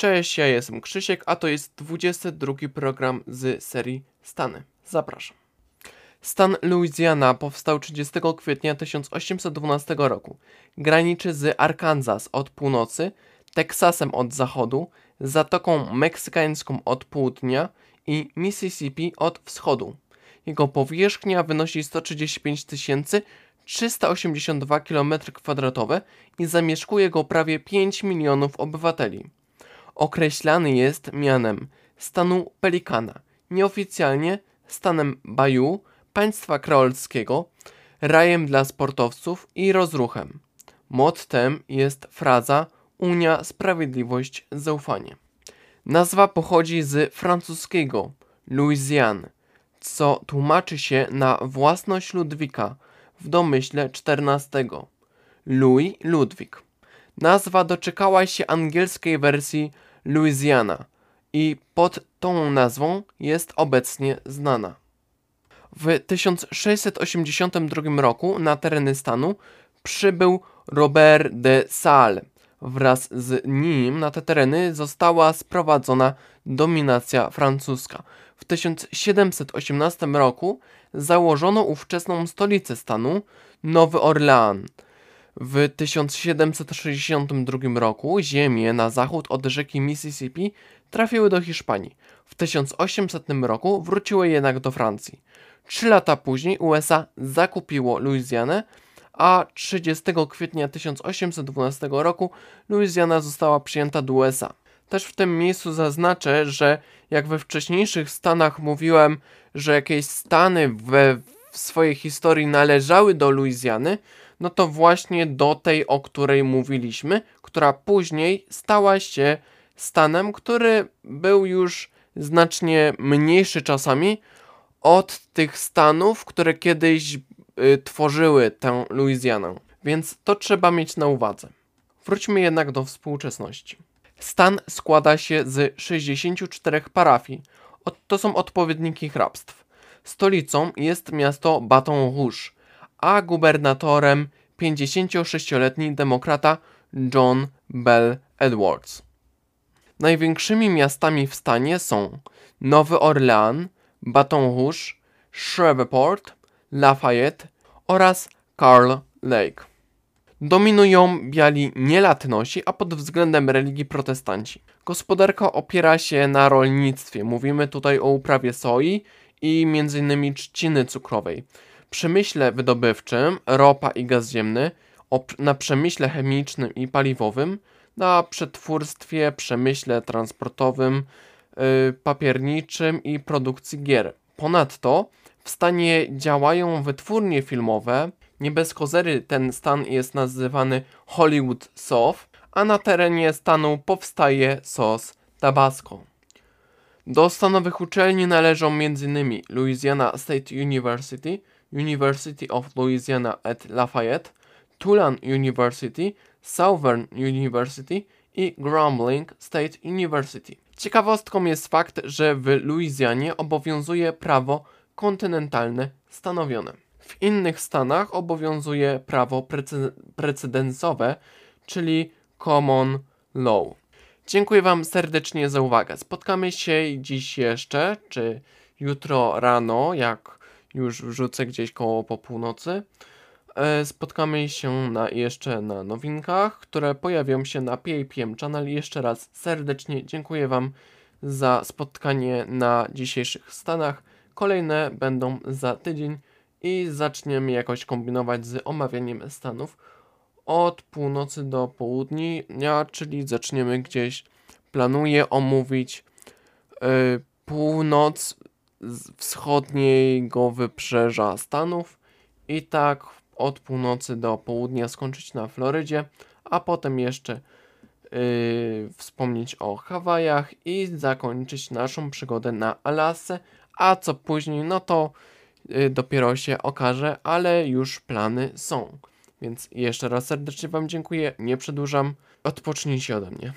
Cześć, ja jestem Krzysiek, a to jest 22 program z serii Stany. Zapraszam. Stan Louisiana powstał 30 kwietnia 1812 roku. Graniczy z Arkansas od północy, Teksasem od zachodu, Zatoką Meksykańską od południa i Mississippi od wschodu. Jego powierzchnia wynosi 135 382 km2 i zamieszkuje go prawie 5 milionów obywateli. Określany jest mianem stanu Pelikana, nieoficjalnie stanem Bayou, państwa kreolskiego, rajem dla sportowców i rozruchem. Mottem jest fraza Unia, Sprawiedliwość, Zaufanie. Nazwa pochodzi z francuskiego Louisiane, co tłumaczy się na własność Ludwika w domyśle XIV. Louis Ludwik. Nazwa doczekała się angielskiej wersji Louisiana i pod tą nazwą jest obecnie znana. W 1682 roku na tereny stanu przybył Robert de Salle. Wraz z nim na te tereny została sprowadzona dominacja francuska. W 1718 roku założono ówczesną stolicę stanu, Nowy Orlean. W 1762 roku ziemie na zachód od rzeki Mississippi trafiły do Hiszpanii. W 1800 roku wróciły jednak do Francji. Trzy lata później USA zakupiło Luizjanę, a 30 kwietnia 1812 roku Luizjana została przyjęta do USA. Też w tym miejscu zaznaczę, że jak we wcześniejszych stanach mówiłem, że jakieś stany we w swojej historii należały do Luizjany, no to właśnie do tej, o której mówiliśmy, która później stała się stanem, który był już znacznie mniejszy czasami od tych stanów, które kiedyś y, tworzyły tę Luizjanę. Więc to trzeba mieć na uwadze. Wróćmy jednak do współczesności. Stan składa się z 64 parafii. To są odpowiedniki hrabstw. Stolicą jest miasto Baton Rouge, a gubernatorem 56-letni demokrata John Bell Edwards. Największymi miastami w stanie są Nowy Orlean, Baton Rouge, Shreveport, Lafayette oraz Carl Lake. Dominują biali nielatnosi, a pod względem religii protestanci. Gospodarka opiera się na rolnictwie. Mówimy tutaj o uprawie soi i m.in. trzciny cukrowej. Przemyśle wydobywczym, ropa i gaz ziemny, na przemyśle chemicznym i paliwowym, na przetwórstwie, przemyśle transportowym, yy, papierniczym i produkcji gier. Ponadto w stanie działają wytwórnie filmowe. Nie bez kozery ten stan jest nazywany Hollywood Soft, a na terenie stanu powstaje sos Tabasco. Do stanowych uczelni należą m.in. Louisiana State University, University of Louisiana at Lafayette, Tulane University, Southern University i Grambling State University. Ciekawostką jest fakt, że w Luizjanie obowiązuje prawo kontynentalne stanowione. W innych stanach obowiązuje prawo precedensowe, czyli common law. Dziękuję Wam serdecznie za uwagę. Spotkamy się dziś jeszcze, czy jutro rano, jak już wrzucę gdzieś koło po północy. E, spotkamy się na, jeszcze na nowinkach, które pojawią się na PAPM Channel. Jeszcze raz serdecznie dziękuję Wam za spotkanie na dzisiejszych stanach. Kolejne będą za tydzień i zaczniemy jakoś kombinować z omawianiem stanów od północy do południa, czyli zaczniemy gdzieś, planuję omówić yy, północ wschodniego wybrzeża Stanów i tak od północy do południa skończyć na Florydzie, a potem jeszcze yy, wspomnieć o Hawajach i zakończyć naszą przygodę na Alasce, a co później, no to yy, dopiero się okaże, ale już plany są. Więc jeszcze raz serdecznie Wam dziękuję, nie przedłużam, odpocznijcie ode mnie.